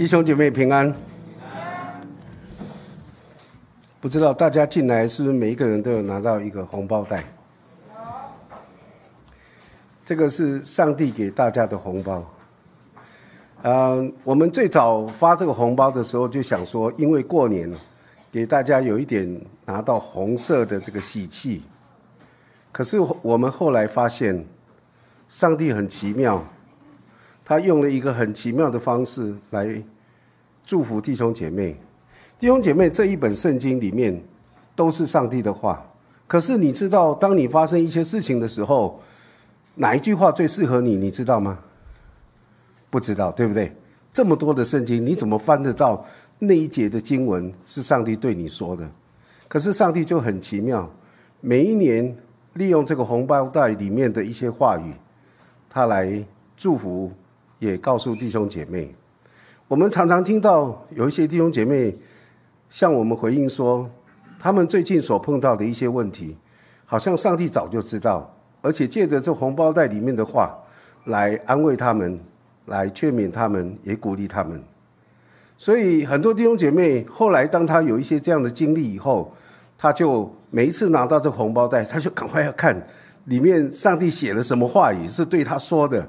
弟兄姐妹平安。不知道大家进来是不是每一个人都有拿到一个红包袋？这个是上帝给大家的红包。呃，我们最早发这个红包的时候就想说，因为过年，给大家有一点拿到红色的这个喜气。可是我们后来发现，上帝很奇妙，他用了一个很奇妙的方式来祝福弟兄姐妹。弟兄姐妹，这一本圣经里面都是上帝的话。可是你知道，当你发生一些事情的时候，哪一句话最适合你？你知道吗？不知道，对不对？这么多的圣经，你怎么翻得到那一节的经文是上帝对你说的？可是上帝就很奇妙，每一年利用这个红包袋里面的一些话语，他来祝福，也告诉弟兄姐妹。我们常常听到有一些弟兄姐妹。向我们回应说，他们最近所碰到的一些问题，好像上帝早就知道，而且借着这红包袋里面的话，来安慰他们，来劝勉他们，也鼓励他们。所以很多弟兄姐妹后来，当他有一些这样的经历以后，他就每一次拿到这红包袋，他就赶快要看里面上帝写了什么话语是对他说的，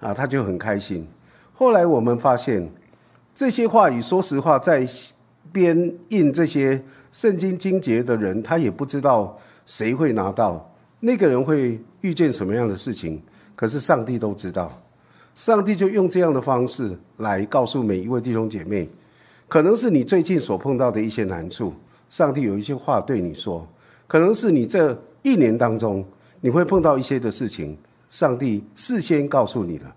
啊，他就很开心。后来我们发现，这些话语，说实话，在编印这些圣经经节的人，他也不知道谁会拿到，那个人会遇见什么样的事情。可是上帝都知道，上帝就用这样的方式来告诉每一位弟兄姐妹，可能是你最近所碰到的一些难处，上帝有一些话对你说；可能是你这一年当中你会碰到一些的事情，上帝事先告诉你了。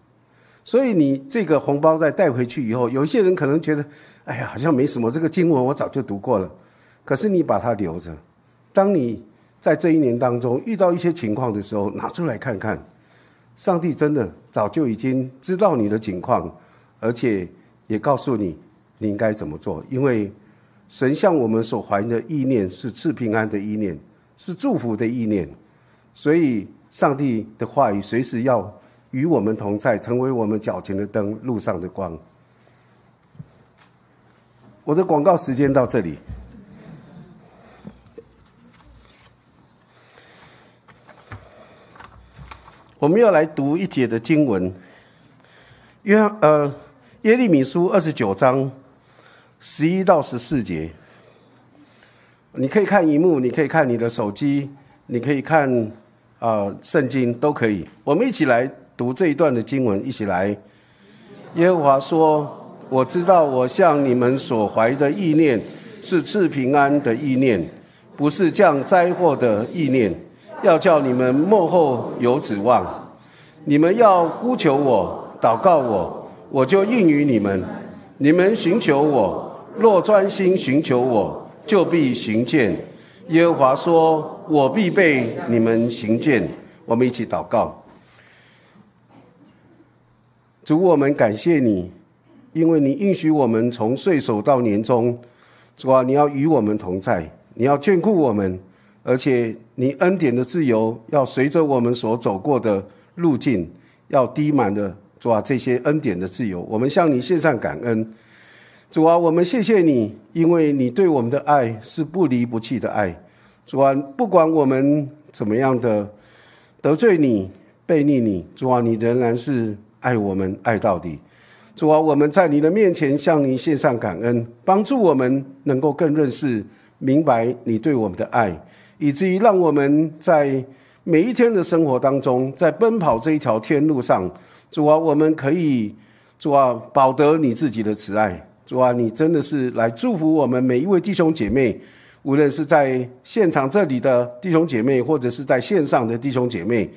所以你这个红包袋带回去以后，有些人可能觉得。哎呀，好像没什么。这个经文我早就读过了，可是你把它留着。当你在这一年当中遇到一些情况的时候，拿出来看看。上帝真的早就已经知道你的情况，而且也告诉你你应该怎么做。因为神向我们所怀的意念是赐平安的意念，是祝福的意念。所以上帝的话语随时要与我们同在，成为我们脚前的灯，路上的光。我的广告时间到这里。我们要来读一节的经文，约呃耶利米书二十九章十一到十四节。你可以看荧幕，你可以看你的手机，你可以看啊圣经都可以。我们一起来读这一段的经文，一起来。耶和华说。我知道，我向你们所怀的意念是赐平安的意念，不是降灾祸的意念，要叫你们幕后有指望。你们要呼求我，祷告我，我就应于你们。你们寻求我，若专心寻求我，就必寻见。耶和华说：“我必被你们行见。”我们一起祷告，主，我们感谢你。因为你应许我们从岁首到年终，主啊，你要与我们同在，你要眷顾我们，而且你恩典的自由要随着我们所走过的路径，要滴满的主啊，这些恩典的自由，我们向你献上感恩。主啊，我们谢谢你，因为你对我们的爱是不离不弃的爱。主啊，不管我们怎么样的得罪你、背逆你，主啊，你仍然是爱我们，爱到底。主啊，我们在你的面前向你献上感恩，帮助我们能够更认识、明白你对我们的爱，以至于让我们在每一天的生活当中，在奔跑这一条天路上，主啊，我们可以主啊保得你自己的慈爱。主啊，你真的是来祝福我们每一位弟兄姐妹，无论是在现场这里的弟兄姐妹，或者是在线上的弟兄姐妹，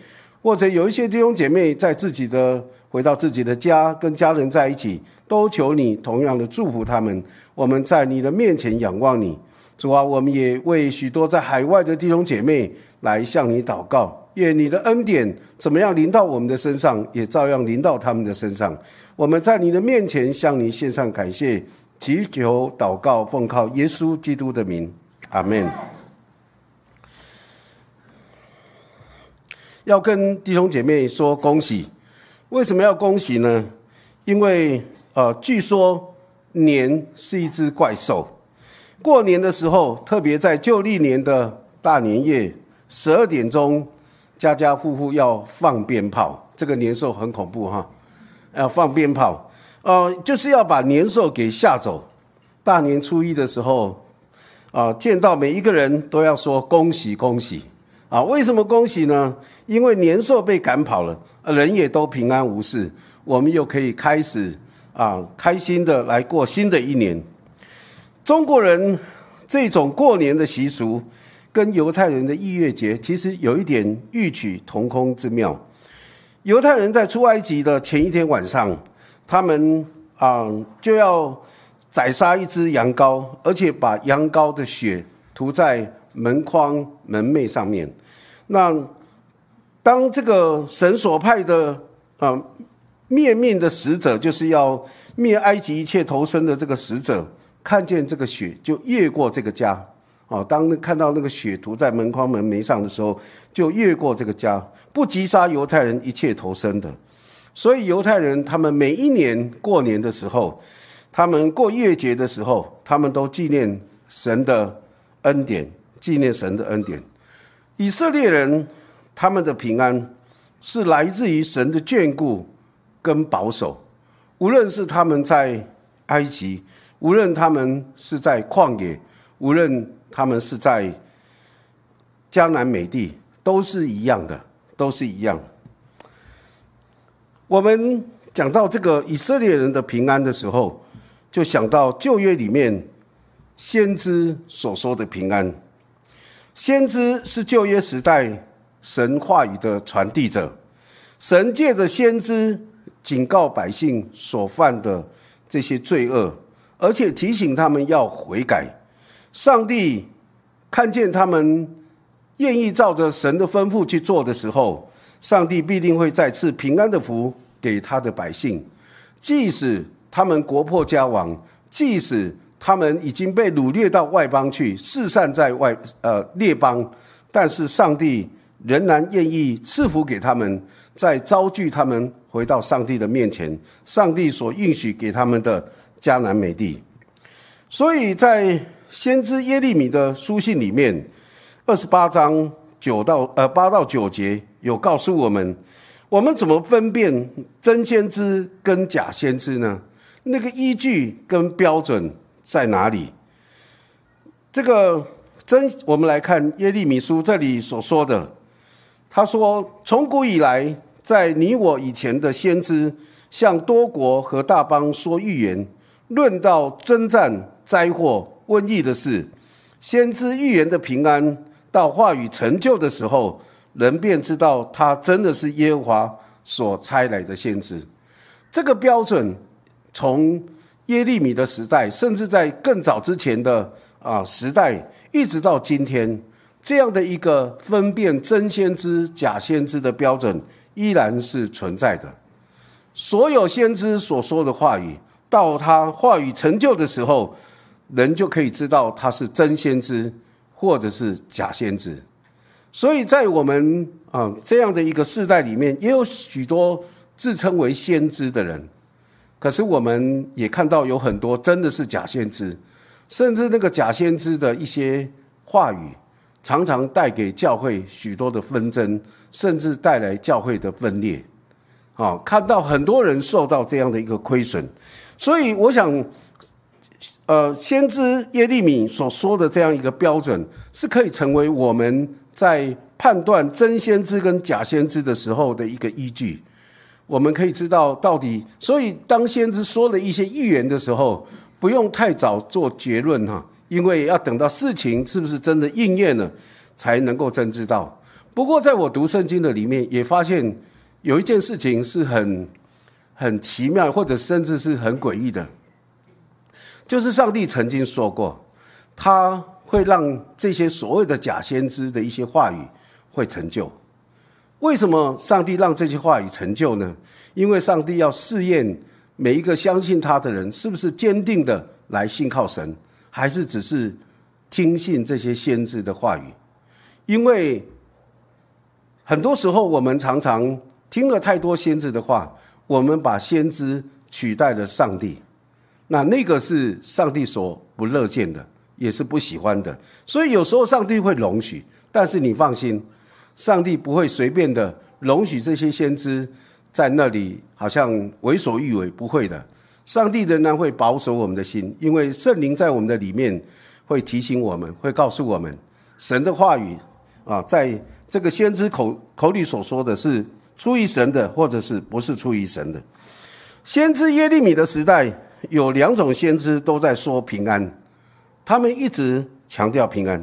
或者有一些弟兄姐妹在自己的。回到自己的家，跟家人在一起，都求你同样的祝福他们。我们在你的面前仰望你，主啊，我们也为许多在海外的弟兄姐妹来向你祷告，愿你的恩典怎么样临到我们的身上，也照样临到他们的身上。我们在你的面前向你献上感谢，祈求祷告，奉靠耶稣基督的名，阿门。要跟弟兄姐妹说恭喜。为什么要恭喜呢？因为呃，据说年是一只怪兽。过年的时候，特别在旧历年的大年夜十二点钟，家家户户要放鞭炮。这个年兽很恐怖哈，要放鞭炮，呃，就是要把年兽给吓走。大年初一的时候，啊，见到每一个人都要说恭喜恭喜啊！为什么恭喜呢？因为年兽被赶跑了，人也都平安无事，我们又可以开始啊，开心的来过新的一年。中国人这种过年的习俗，跟犹太人的逾越节其实有一点异曲同工之妙。犹太人在出埃及的前一天晚上，他们啊就要宰杀一只羊羔，而且把羊羔的血涂在门框门楣上面。那当这个神所派的啊灭命的使者，就是要灭埃及一切投生的这个使者。看见这个血，就越过这个家。哦，当看到那个血涂在门框门楣上的时候，就越过这个家，不击杀犹太人一切投生的。所以犹太人他们每一年过年的时候，他们过月节的时候，他们都纪念神的恩典，纪念神的恩典。以色列人他们的平安是来自于神的眷顾跟保守，无论是他们在埃及。无论他们是在旷野，无论他们是在江南美地，都是一样的，都是一样。我们讲到这个以色列人的平安的时候，就想到旧约里面先知所说的平安。先知是旧约时代神话语的传递者，神借着先知警告百姓所犯的这些罪恶。而且提醒他们要悔改，上帝看见他们愿意照着神的吩咐去做的时候，上帝必定会再次平安的福给他的百姓。即使他们国破家亡，即使他们已经被掳掠到外邦去，四散在外呃列邦，但是上帝仍然愿意赐福给他们，在招聚他们回到上帝的面前。上帝所应许给他们的。迦南美地，所以在先知耶利米的书信里面，二十八章九到呃八到九节有告诉我们，我们怎么分辨真先知跟假先知呢？那个依据跟标准在哪里？这个真，我们来看耶利米书这里所说的，他说：从古以来，在你我以前的先知，向多国和大邦说预言。论到征战、灾祸、瘟疫的事，先知预言的平安，到话语成就的时候，人便知道他真的是耶和华所差来的先知。这个标准，从耶利米的时代，甚至在更早之前的啊时代，一直到今天，这样的一个分辨真先知、假先知的标准，依然是存在的。所有先知所说的话语。到他话语成就的时候，人就可以知道他是真先知，或者是假先知。所以在我们啊这样的一个世代里面，也有许多自称为先知的人，可是我们也看到有很多真的是假先知，甚至那个假先知的一些话语，常常带给教会许多的纷争，甚至带来教会的分裂。啊，看到很多人受到这样的一个亏损。所以，我想，呃，先知耶利米所说的这样一个标准，是可以成为我们在判断真先知跟假先知的时候的一个依据。我们可以知道到底，所以当先知说了一些预言的时候，不用太早做结论哈，因为要等到事情是不是真的应验了，才能够真知道。不过，在我读圣经的里面，也发现有一件事情是很。很奇妙，或者甚至是很诡异的，就是上帝曾经说过，他会让这些所谓的假先知的一些话语会成就。为什么上帝让这些话语成就呢？因为上帝要试验每一个相信他的人，是不是坚定的来信靠神，还是只是听信这些先知的话语？因为很多时候我们常常听了太多先知的话。我们把先知取代了上帝，那那个是上帝所不乐见的，也是不喜欢的。所以有时候上帝会容许，但是你放心，上帝不会随便的容许这些先知在那里好像为所欲为，不会的。上帝仍然会保守我们的心，因为圣灵在我们的里面会提醒我们，会告诉我们神的话语啊，在这个先知口口里所说的是出于神的，或者是不是出于神的。先知耶利米的时代有两种先知都在说平安，他们一直强调平安。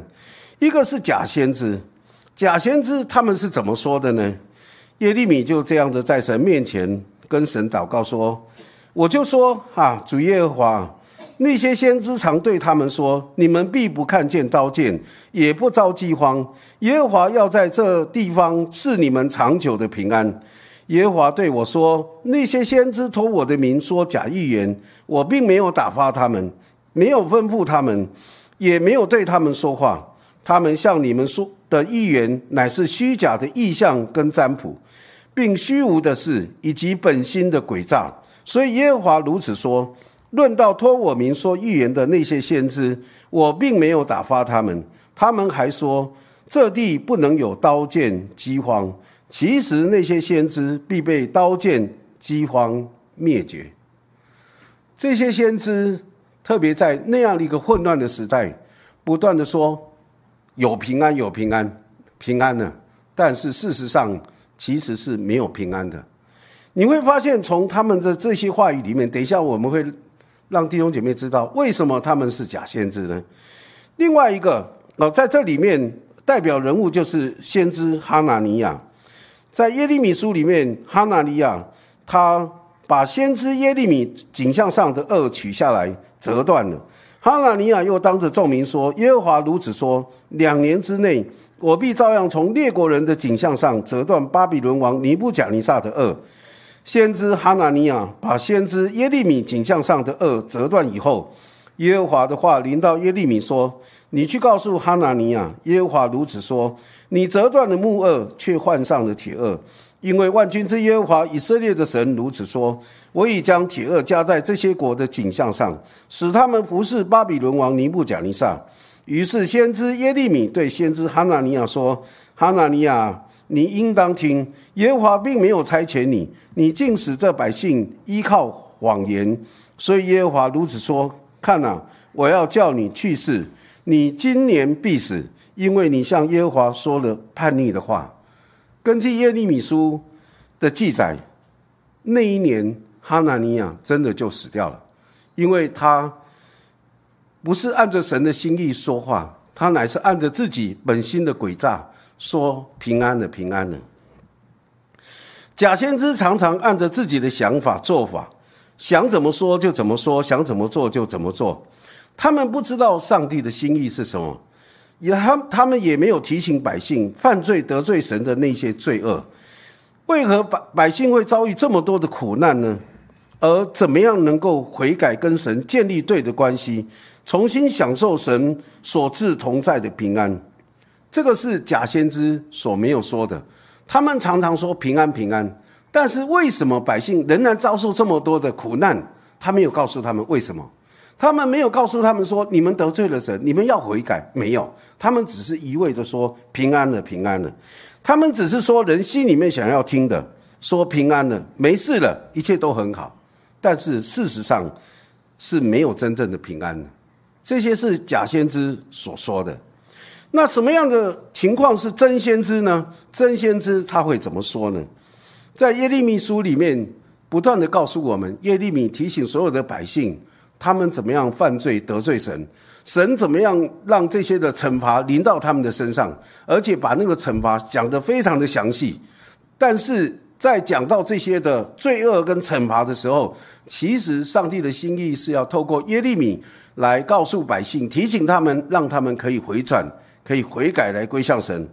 一个是假先知，假先知他们是怎么说的呢？耶利米就这样子在神面前跟神祷告说。我就说啊，主耶和华，那些先知常对他们说：你们必不看见刀剑，也不遭饥荒。耶和华要在这地方赐你们长久的平安。耶和华对我说：那些先知托我的名说假预言，我并没有打发他们，没有吩咐他们，也没有对他们说话。他们向你们说的预言，乃是虚假的意象跟占卜，并虚无的事，以及本心的诡诈。所以耶和华如此说：论到托我名说预言的那些先知，我并没有打发他们。他们还说这地不能有刀剑饥荒。其实那些先知必被刀剑饥荒灭绝。这些先知特别在那样的一个混乱的时代，不断的说有平安，有平安，平安呢。但是事实上其实是没有平安的。你会发现，从他们的这些话语里面，等一下我们会让弟兄姐妹知道为什么他们是假先知呢？另外一个哦，在这里面代表人物就是先知哈拿尼亚，在耶利米书里面，哈拿尼亚他把先知耶利米景象上的恶取下来折断了。哈拿尼亚又当着众民说：“耶和华如此说：两年之内，我必照样从列国人的景象上折断巴比伦王尼布甲尼撒的恶。”先知哈拿尼亚把先知耶利米景象上的恶折断以后，耶和华的话临到耶利米说：“你去告诉哈拿尼亚，耶和华如此说：你折断了木轭，却换上了铁轭，因为万军之耶和华以色列的神如此说：我已将铁轭加在这些国的景象上，使他们服侍巴比伦王尼布甲尼撒。”于是先知耶利米对先知哈拿尼亚说：“哈拿尼亚。”你应当听，耶和华并没有差遣你，你竟使这百姓依靠谎言，所以耶和华如此说：看呐，我要叫你去世，你今年必死，因为你向耶和华说了叛逆的话。根据耶利米书的记载，那一年哈拿尼亚真的就死掉了，因为他不是按着神的心意说话，他乃是按着自己本心的诡诈。说平安的平安的，假先知常常按着自己的想法做法，想怎么说就怎么说，想怎么做就怎么做。他们不知道上帝的心意是什么，也他他们也没有提醒百姓犯罪得罪神的那些罪恶。为何百百姓会遭遇这么多的苦难呢？而怎么样能够悔改，跟神建立对的关系，重新享受神所赐同在的平安？这个是假先知所没有说的。他们常常说平安平安，但是为什么百姓仍然遭受这么多的苦难？他没有告诉他们为什么。他们没有告诉他们说你们得罪了神，你们要悔改。没有，他们只是一味的说平安了，平安了。他们只是说人心里面想要听的，说平安了，没事了，一切都很好。但是事实上是没有真正的平安的。这些是假先知所说的。那什么样的情况是真先知呢？真先知他会怎么说呢？在耶利米书里面不断的告诉我们，耶利米提醒所有的百姓，他们怎么样犯罪得罪神，神怎么样让这些的惩罚临到他们的身上，而且把那个惩罚讲得非常的详细。但是在讲到这些的罪恶跟惩罚的时候，其实上帝的心意是要透过耶利米来告诉百姓，提醒他们，让他们可以回转。可以悔改来归向神，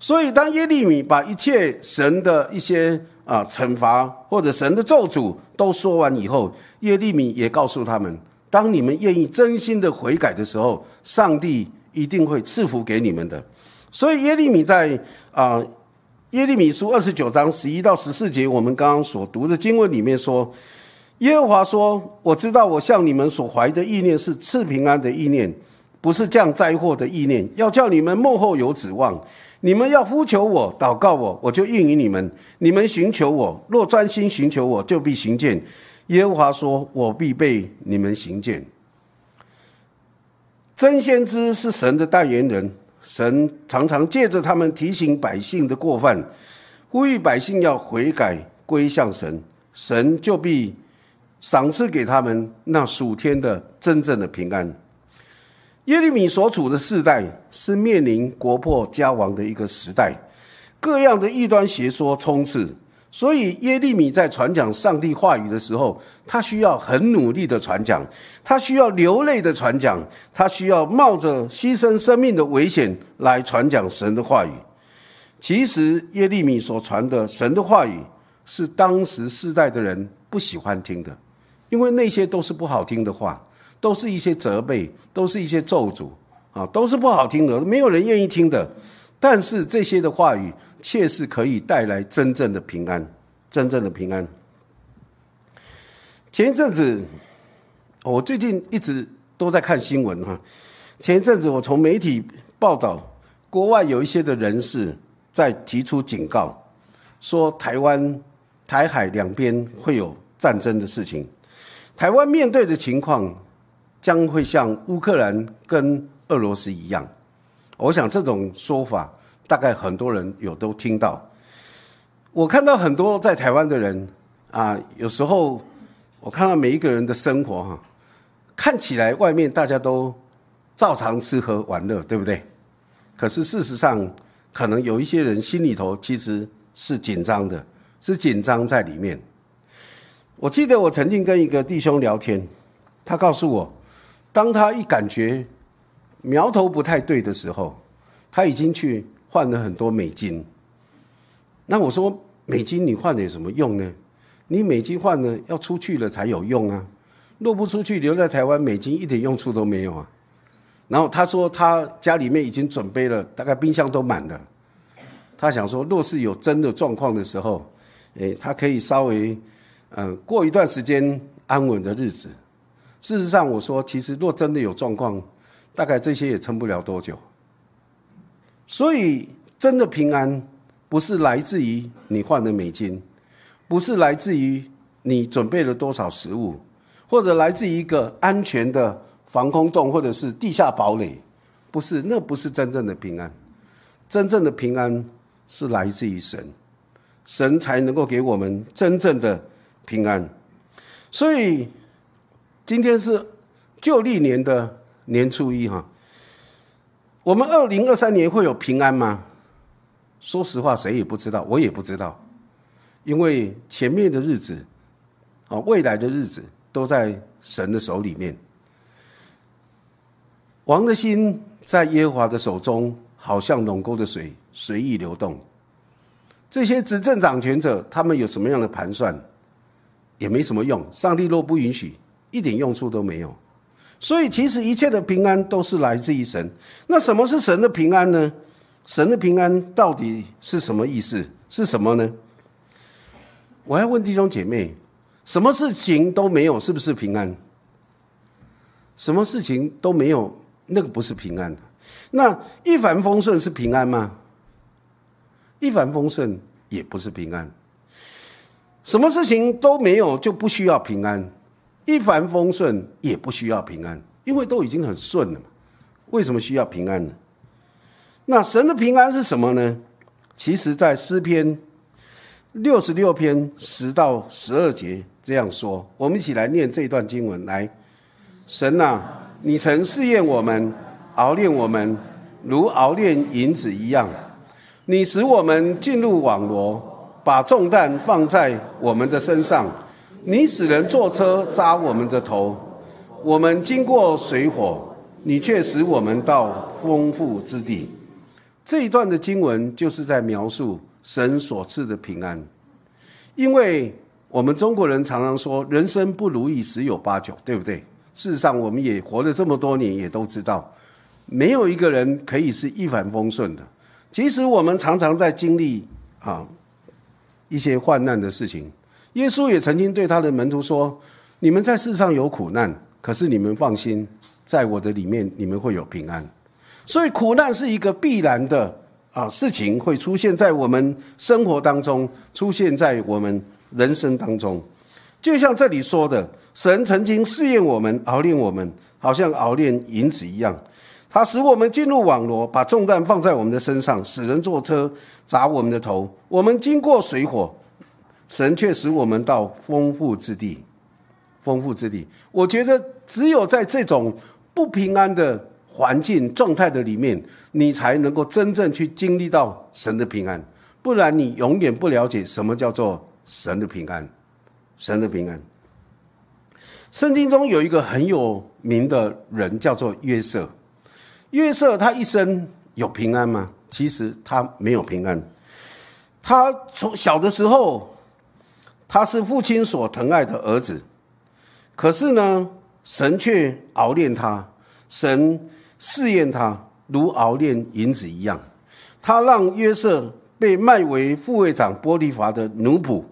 所以当耶利米把一切神的一些啊惩罚或者神的咒诅都说完以后，耶利米也告诉他们：当你们愿意真心的悔改的时候，上帝一定会赐福给你们的。所以耶利米在啊耶利米书二十九章十一到十四节，我们刚刚所读的经文里面说，耶和华说：“我知道，我向你们所怀的意念是赐平安的意念，不是降灾祸的意念，要叫你们幕后有指望。你们要呼求我，祷告我，我就应允你们。你们寻求我，若专心寻求我，就必行见。”耶和华说：“我必被你们行见。”真先知是神的代言人，神常常借着他们提醒百姓的过犯，呼吁百姓要悔改归向神，神就必。赏赐给他们那属天的真正的平安。耶利米所处的世代是面临国破家亡的一个时代，各样的异端邪说充斥，所以耶利米在传讲上帝话语的时候，他需要很努力的传讲，他需要流泪的传讲，他需要冒着牺牲生命的危险来传讲神的话语。其实耶利米所传的神的话语，是当时世代的人不喜欢听的。因为那些都是不好听的话，都是一些责备，都是一些咒诅，啊，都是不好听的，没有人愿意听的。但是这些的话语，却是可以带来真正的平安，真正的平安。前一阵子，我最近一直都在看新闻哈。前一阵子，我从媒体报道，国外有一些的人士在提出警告，说台湾、台海两边会有战争的事情。台湾面对的情况将会像乌克兰跟俄罗斯一样，我想这种说法大概很多人有都听到。我看到很多在台湾的人啊，有时候我看到每一个人的生活哈，看起来外面大家都照常吃喝玩乐，对不对？可是事实上，可能有一些人心里头其实是紧张的，是紧张在里面。我记得我曾经跟一个弟兄聊天，他告诉我，当他一感觉苗头不太对的时候，他已经去换了很多美金。那我说，美金你换了有什么用呢？你美金换了要出去了才有用啊，落不出去留在台湾，美金一点用处都没有啊。然后他说，他家里面已经准备了，大概冰箱都满了。他想说，若是有真的状况的时候，诶，他可以稍微。嗯，过一段时间安稳的日子。事实上，我说，其实若真的有状况，大概这些也撑不了多久。所以，真的平安不是来自于你换的美金，不是来自于你准备了多少食物，或者来自于一个安全的防空洞，或者是地下堡垒，不是，那不是真正的平安。真正的平安是来自于神，神才能够给我们真正的。平安，所以今天是旧历年的年初一哈。我们二零二三年会有平安吗？说实话，谁也不知道，我也不知道，因为前面的日子，啊，未来的日子都在神的手里面。王的心在耶和华的手中，好像龙沟的水随意流动。这些执政掌权者，他们有什么样的盘算？也没什么用，上帝若不允许，一点用处都没有。所以，其实一切的平安都是来自于神。那什么是神的平安呢？神的平安到底是什么意思？是什么呢？我要问弟兄姐妹：什么事情都没有，是不是平安？什么事情都没有，那个不是平安。那一帆风顺是平安吗？一帆风顺也不是平安。什么事情都没有就不需要平安，一帆风顺也不需要平安，因为都已经很顺了嘛。为什么需要平安呢？那神的平安是什么呢？其实，在诗篇六十六篇十到十二节这样说。我们一起来念这段经文：来，神呐，你曾试验我们，熬炼我们，如熬炼银子一样，你使我们进入网罗。把重担放在我们的身上，你使人坐车扎我们的头，我们经过水火，你却使我们到丰富之地。这一段的经文就是在描述神所赐的平安，因为我们中国人常常说人生不如意十有八九，对不对？事实上，我们也活了这么多年，也都知道，没有一个人可以是一帆风顺的。其实我们常常在经历啊。一些患难的事情，耶稣也曾经对他的门徒说：“你们在世上有苦难，可是你们放心，在我的里面你们会有平安。”所以苦难是一个必然的啊事情，会出现在我们生活当中，出现在我们人生当中。就像这里说的，神曾经试验我们，熬炼我们，好像熬炼银子一样。他使我们进入网罗，把重担放在我们的身上，使人坐车砸我们的头。我们经过水火，神却使我们到丰富之地。丰富之地，我觉得只有在这种不平安的环境状态的里面，你才能够真正去经历到神的平安。不然，你永远不了解什么叫做神的平安。神的平安。圣经中有一个很有名的人，叫做约瑟。约瑟他一生有平安吗？其实他没有平安。他从小的时候，他是父亲所疼爱的儿子，可是呢，神却熬炼他，神试验他，如熬炼银子一样。他让约瑟被卖为副会长波利法的奴仆。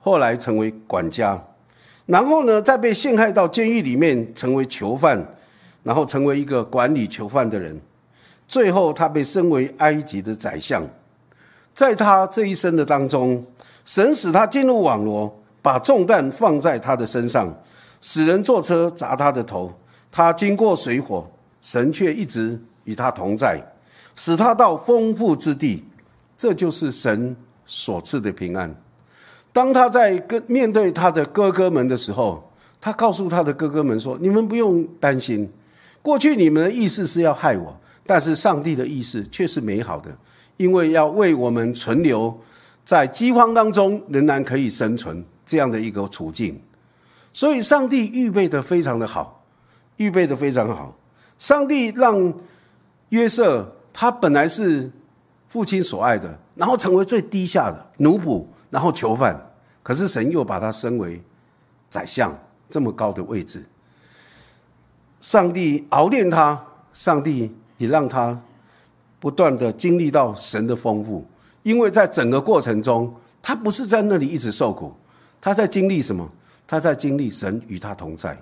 后来成为管家，然后呢，再被陷害到监狱里面，成为囚犯，然后成为一个管理囚犯的人。最后，他被升为埃及的宰相。在他这一生的当中，神使他进入网罗，把重担放在他的身上，使人坐车砸他的头。他经过水火，神却一直与他同在，使他到丰富之地。这就是神所赐的平安。当他在跟面对他的哥哥们的时候，他告诉他的哥哥们说：“你们不用担心，过去你们的意思是要害我，但是上帝的意思却是美好的，因为要为我们存留在饥荒当中仍然可以生存这样的一个处境。所以，上帝预备的非常的好，预备的非常好。上帝让约瑟他本来是父亲所爱的，然后成为最低下的奴仆。”然后囚犯，可是神又把他升为宰相这么高的位置。上帝熬炼他，上帝也让他不断的经历到神的丰富，因为在整个过程中，他不是在那里一直受苦，他在经历什么？他在经历神与他同在，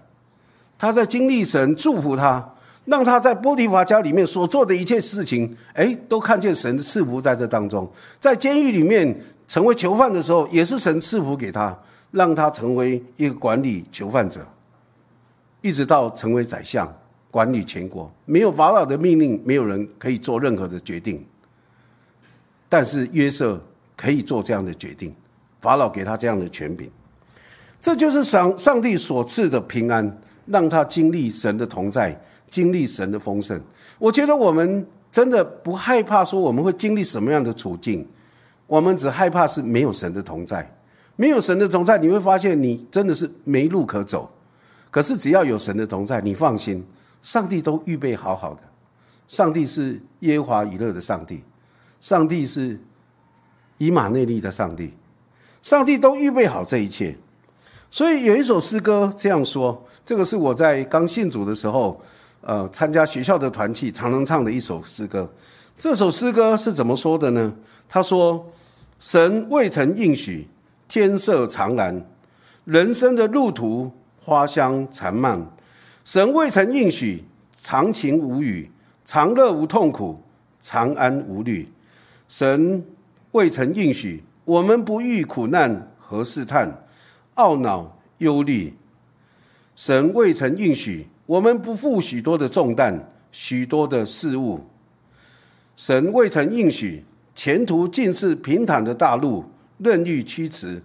他在经历神祝福他，让他在波提法家里面所做的一切事情，哎，都看见神的赐福在这当中，在监狱里面。成为囚犯的时候，也是神赐福给他，让他成为一个管理囚犯者，一直到成为宰相，管理全国。没有法老的命令，没有人可以做任何的决定。但是约瑟可以做这样的决定，法老给他这样的权柄，这就是上上帝所赐的平安，让他经历神的同在，经历神的丰盛。我觉得我们真的不害怕说我们会经历什么样的处境。我们只害怕是没有神的同在，没有神的同在，你会发现你真的是没路可走。可是只要有神的同在，你放心，上帝都预备好好的。上帝是耶和华以勒的上帝，上帝是以马内利的上帝，上帝都预备好这一切。所以有一首诗歌这样说，这个是我在刚信主的时候，呃，参加学校的团契常常唱的一首诗歌。这首诗歌是怎么说的呢？他说。神未曾应许，天色常蓝；人生的路途花香缠漫。神未曾应许，长晴无雨，长乐无痛苦，长安无虑。神未曾应许，我们不遇苦难和试探，懊恼忧虑。神未曾应许，我们不负许多的重担，许多的事物。神未曾应许。前途尽是平坦的大路，任意驱驰，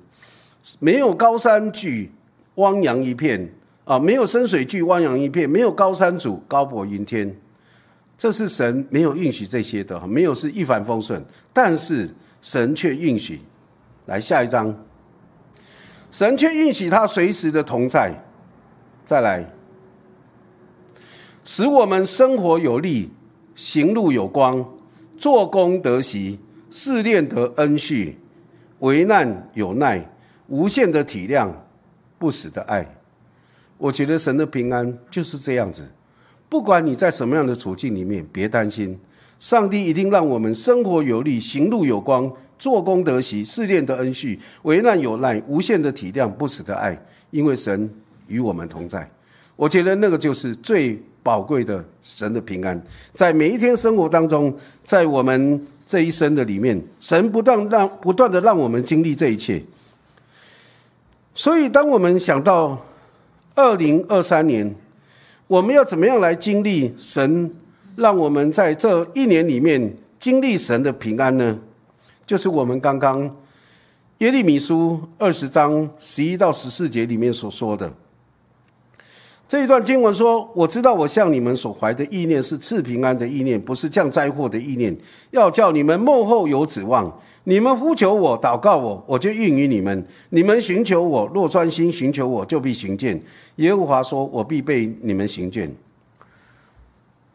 没有高山举汪洋一片啊，没有深水巨汪洋一片，没有高山阻高柏云天，这是神没有允许这些的，没有是一帆风顺，但是神却允许。来下一章，神却允许他随时的同在。再来，使我们生活有力，行路有光。做工得喜，试炼得恩恤，为难有耐，无限的体谅，不死的爱。我觉得神的平安就是这样子。不管你在什么样的处境里面，别担心，上帝一定让我们生活有力，行路有光，做工得喜，试炼的恩恤，为难有耐，无限的体谅，不死的爱，因为神与我们同在。我觉得那个就是最宝贵的神的平安，在每一天生活当中，在我们这一生的里面，神不断让不断的让我们经历这一切。所以，当我们想到二零二三年，我们要怎么样来经历神，让我们在这一年里面经历神的平安呢？就是我们刚刚耶利米书二十章十一到十四节里面所说的。这一段经文说：“我知道我向你们所怀的意念是赐平安的意念，不是降灾祸的意念。要叫你们幕后有指望。你们呼求我，祷告我，我就应允你们。你们寻求我，若专心寻求我，就必行见。耶和华说：我必被你们行见。”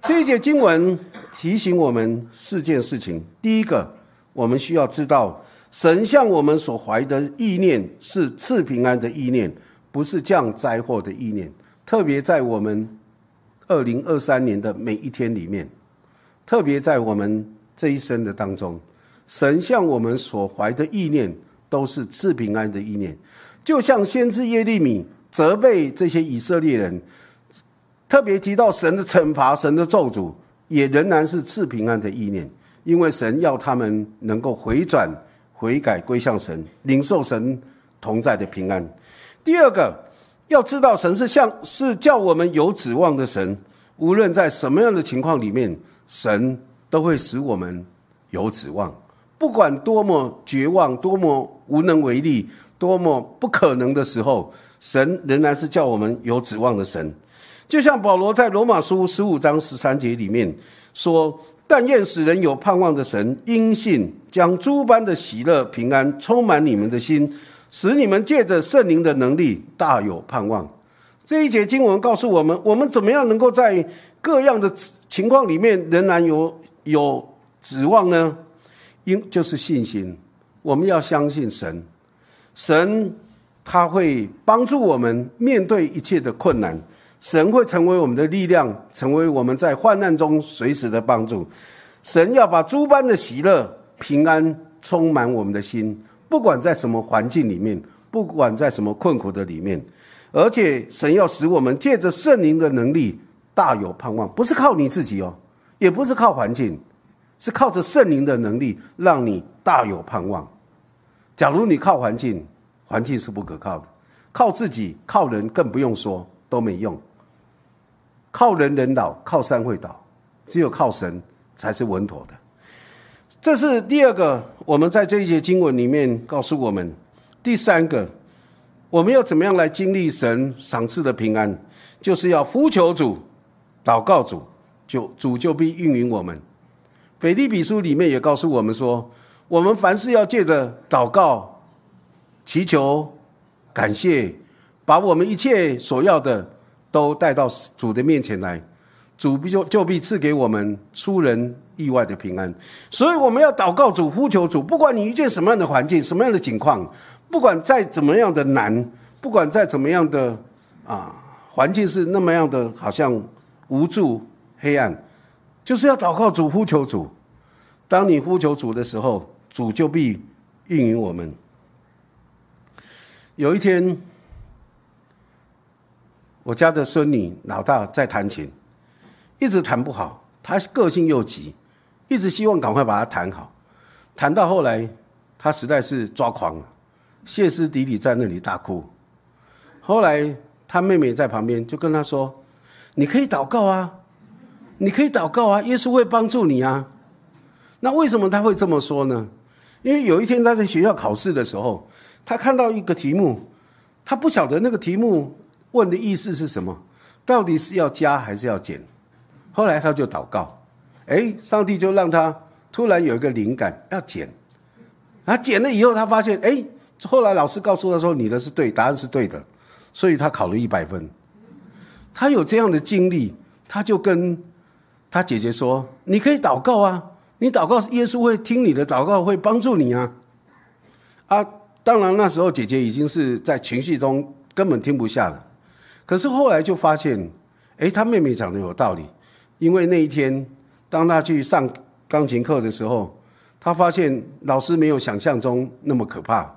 这一节经文提醒我们四件事情：第一个，我们需要知道神向我们所怀的意念是赐平安的意念，不是降灾祸的意念。特别在我们二零二三年的每一天里面，特别在我们这一生的当中，神向我们所怀的意念都是赐平安的意念。就像先知耶利米责备这些以色列人，特别提到神的惩罚、神的咒诅，也仍然是赐平安的意念，因为神要他们能够回转、悔改、归向神，领受神同在的平安。第二个。要知道，神是像是叫我们有指望的神，无论在什么样的情况里面，神都会使我们有指望。不管多么绝望、多么无能为力、多么不可能的时候，神仍然是叫我们有指望的神。就像保罗在罗马书十五章十三节里面说：“但愿使人有盼望的神，因信将诸般的喜乐、平安充满你们的心。”使你们借着圣灵的能力大有盼望。这一节经文告诉我们，我们怎么样能够在各样的情况里面仍然有有指望呢？因就是信心，我们要相信神，神他会帮助我们面对一切的困难，神会成为我们的力量，成为我们在患难中随时的帮助。神要把诸般的喜乐、平安充满我们的心。不管在什么环境里面，不管在什么困苦的里面，而且神要使我们借着圣灵的能力大有盼望，不是靠你自己哦，也不是靠环境，是靠着圣灵的能力让你大有盼望。假如你靠环境，环境是不可靠的；靠自己、靠人更不用说，都没用。靠人人倒，靠山会倒，只有靠神才是稳妥的。这是第二个，我们在这一节经文里面告诉我们。第三个，我们要怎么样来经历神赏赐的平安？就是要呼求主、祷告主，就主就必应允我们。腓立比书里面也告诉我们说，我们凡事要借着祷告、祈求、感谢，把我们一切所要的都带到主的面前来。主必就就必赐给我们出人意外的平安，所以我们要祷告主、呼求主。不管你遇见什么样的环境、什么样的情况，不管再怎么样的难，不管再怎么样的啊环境是那么样的，好像无助、黑暗，就是要祷告主、呼求主。当你呼求主的时候，主就必应允我们。有一天，我家的孙女老大在弹琴。一直弹不好，他个性又急，一直希望赶快把它弹好。弹到后来，他实在是抓狂了，歇斯底里在那里大哭。后来他妹妹在旁边就跟他说：“你可以祷告啊，你可以祷告啊，耶稣会帮助你啊。”那为什么他会这么说呢？因为有一天他在学校考试的时候，他看到一个题目，他不晓得那个题目问的意思是什么，到底是要加还是要减。后来他就祷告，哎，上帝就让他突然有一个灵感，要减，啊，减了以后他发现，哎，后来老师告诉他说你的是对，答案是对的，所以他考了一百分。他有这样的经历，他就跟他姐姐说：“你可以祷告啊，你祷告，耶稣会听你的祷告，会帮助你啊。”啊，当然那时候姐姐已经是在情绪中根本听不下了，可是后来就发现，哎，他妹妹讲的有道理。因为那一天，当他去上钢琴课的时候，他发现老师没有想象中那么可怕，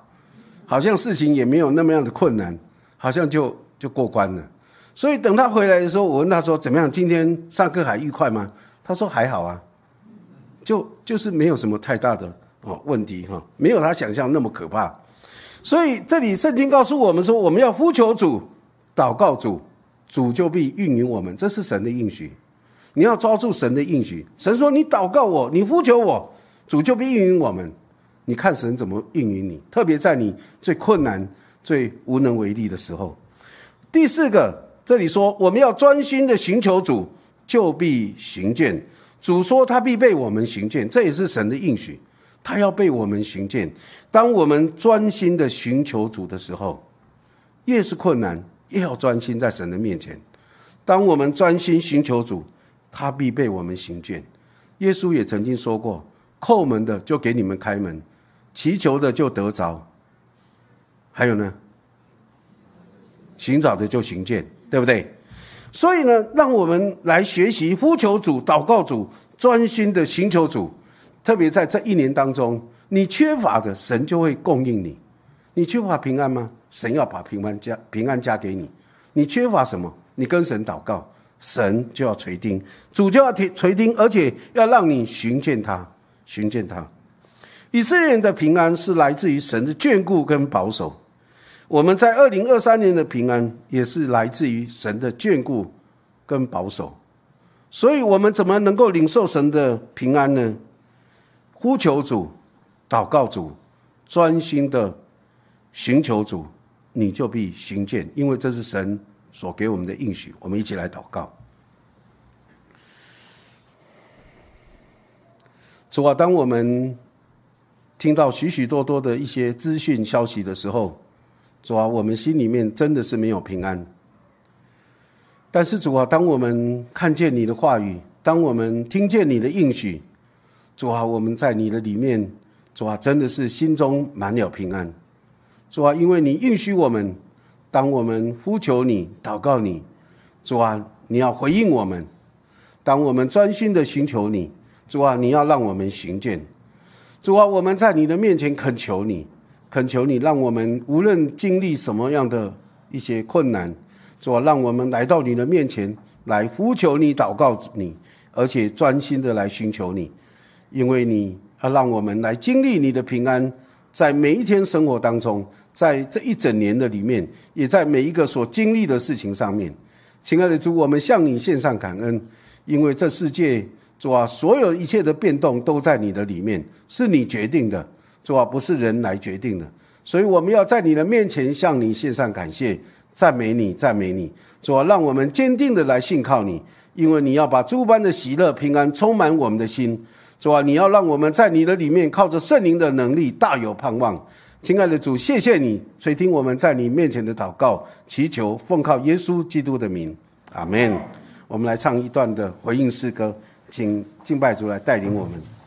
好像事情也没有那么样的困难，好像就就过关了。所以等他回来的时候，我问他说：“怎么样？今天上课还愉快吗？”他说：“还好啊，就就是没有什么太大的哦问题哈，没有他想象那么可怕。”所以这里圣经告诉我们说，我们要呼求主，祷告主，主就必运营我们，这是神的应许。你要抓住神的应许。神说：“你祷告我，你呼求我，主就必运营我们。”你看神怎么应允你，特别在你最困难、最无能为力的时候。第四个，这里说我们要专心的寻求主，就必行见。主说他必被我们行见，这也是神的应许。他要被我们寻见。当我们专心的寻求主的时候，越是困难，越要专心在神的面前。当我们专心寻求主，他必被我们行见。耶稣也曾经说过：“叩门的就给你们开门，祈求的就得着。”还有呢，寻找的就行见，对不对？所以呢，让我们来学习呼求主、祷告主、专心的寻求主。特别在这一年当中，你缺乏的，神就会供应你。你缺乏平安吗？神要把平安加平安加给你。你缺乏什么？你跟神祷告，神就要垂听，主就要听垂听，而且要让你寻见他，寻见他。以色列人的平安是来自于神的眷顾跟保守。我们在二零二三年的平安也是来自于神的眷顾跟保守。所以，我们怎么能够领受神的平安呢？呼求主，祷告主，专心的寻求主，你就必行见，因为这是神所给我们的应许。我们一起来祷告。主啊，当我们听到许许多多的一些资讯消息的时候，主啊，我们心里面真的是没有平安。但是主啊，当我们看见你的话语，当我们听见你的应许。主啊，我们在你的里面，主啊，真的是心中满了平安。主啊，因为你允许我们，当我们呼求你、祷告你，主啊，你要回应我们；当我们专心的寻求你，主啊，你要让我们行见。主啊，我们在你的面前恳求你，恳求你，让我们无论经历什么样的一些困难，主啊，让我们来到你的面前来呼求你、祷告你，而且专心的来寻求你。因为你要让我们来经历你的平安，在每一天生活当中，在这一整年的里面，也在每一个所经历的事情上面，亲爱的主，我们向你献上感恩，因为这世界主啊，所有一切的变动都在你的里面，是你决定的，主啊，不是人来决定的，所以我们要在你的面前向你献上感谢，赞美你，赞美你，主啊，让我们坚定的来信靠你，因为你要把诸般的喜乐平安充满我们的心。主啊，你要让我们在你的里面靠着圣灵的能力大有盼望。亲爱的主，谢谢你垂听我们在你面前的祷告，祈求奉靠耶稣基督的名，阿门。我们来唱一段的回应诗歌，请敬拜主来带领我们。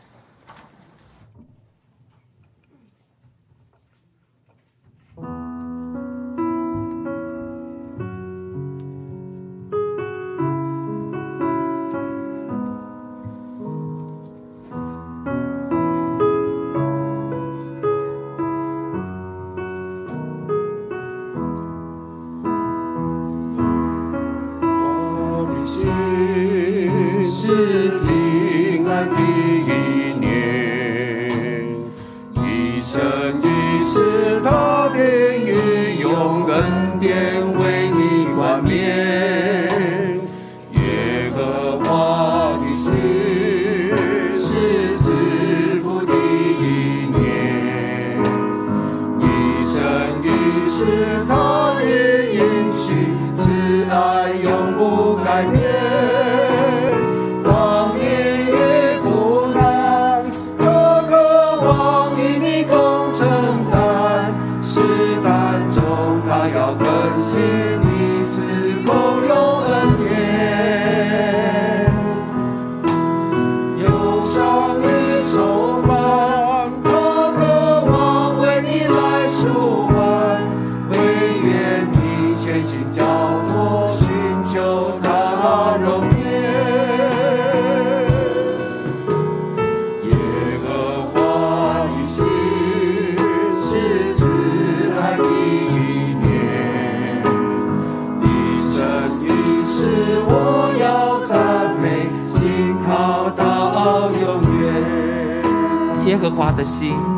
花的心。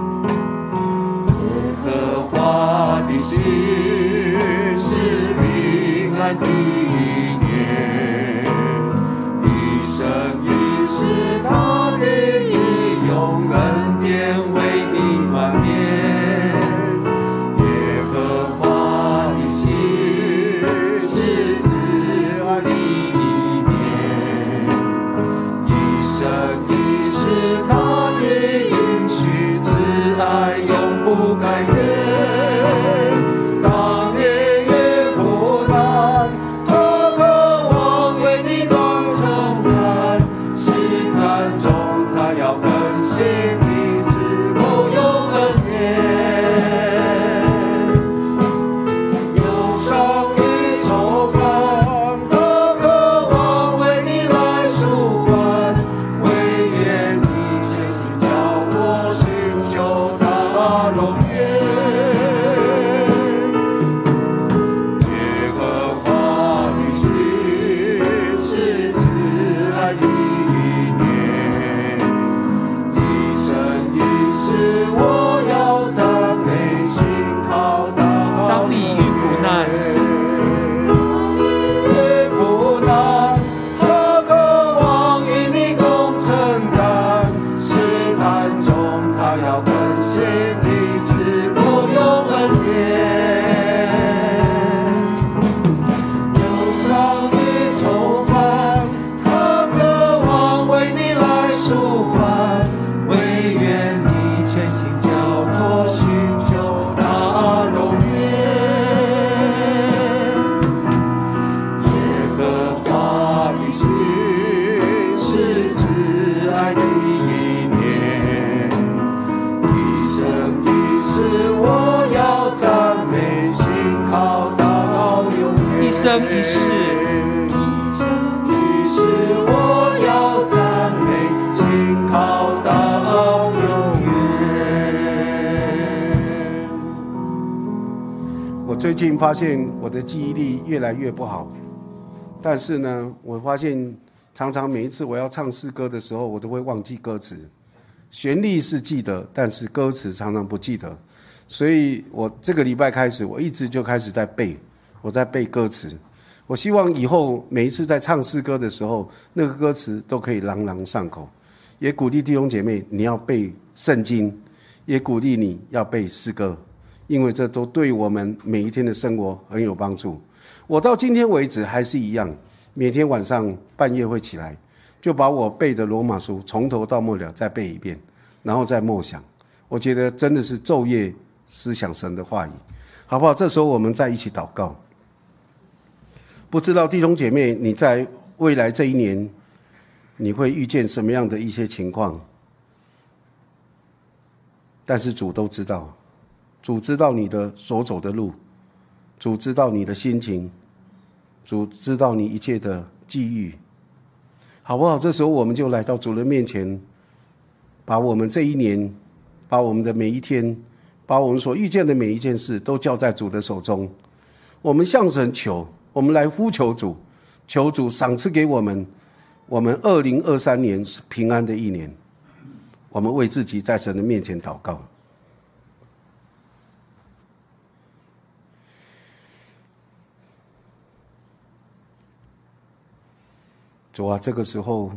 现我的记忆力越来越不好，但是呢，我发现常常每一次我要唱诗歌的时候，我都会忘记歌词，旋律是记得，但是歌词常常不记得，所以我这个礼拜开始，我一直就开始在背，我在背歌词。我希望以后每一次在唱诗歌的时候，那个歌词都可以朗朗上口。也鼓励弟兄姐妹，你要背圣经，也鼓励你要背诗歌，因为这都对我们每一天的生活很有帮助。我到今天为止还是一样，每天晚上半夜会起来，就把我背的罗马书从头到末了再背一遍，然后再默想。我觉得真的是昼夜思想神的话语，好不好？这时候我们再一起祷告。不知道弟兄姐妹，你在未来这一年，你会遇见什么样的一些情况？但是主都知道，主知道你的所走的路，主知道你的心情，主知道你一切的际遇，好不好？这时候我们就来到主的面前，把我们这一年，把我们的每一天，把我们所遇见的每一件事，都交在主的手中。我们向神求，我们来呼求主，求主赏赐给我们，我们二零二三年是平安的一年。我们为自己在神的面前祷告。主啊，这个时候，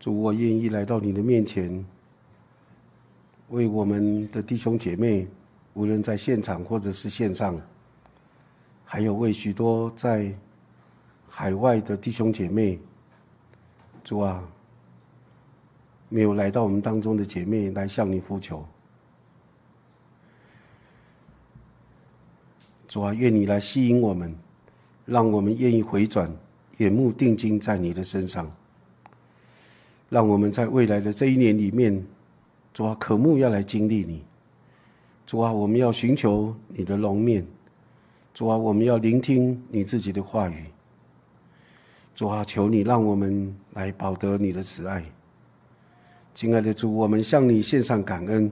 主，我愿意来到你的面前，为我们的弟兄姐妹，无论在现场或者是线上，还有为许多在海外的弟兄姐妹，主啊，没有来到我们当中的姐妹来向你呼求。主啊，愿你来吸引我们，让我们愿意回转，眼目定睛在你的身上。让我们在未来的这一年里面，主啊，渴慕要来经历你。主啊，我们要寻求你的容面。主啊，我们要聆听你自己的话语。主啊，求你让我们来保得你的慈爱。亲爱的主，我们向你献上感恩，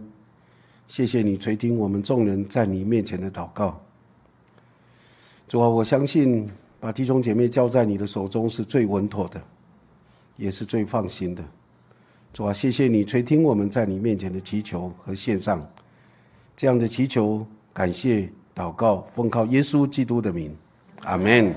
谢谢你垂听我们众人在你面前的祷告。主啊，我相信把弟兄姐妹交在你的手中是最稳妥的，也是最放心的。主啊，谢谢你垂听我们在你面前的祈求和献上，这样的祈求，感谢祷告，奉靠耶稣基督的名，阿门。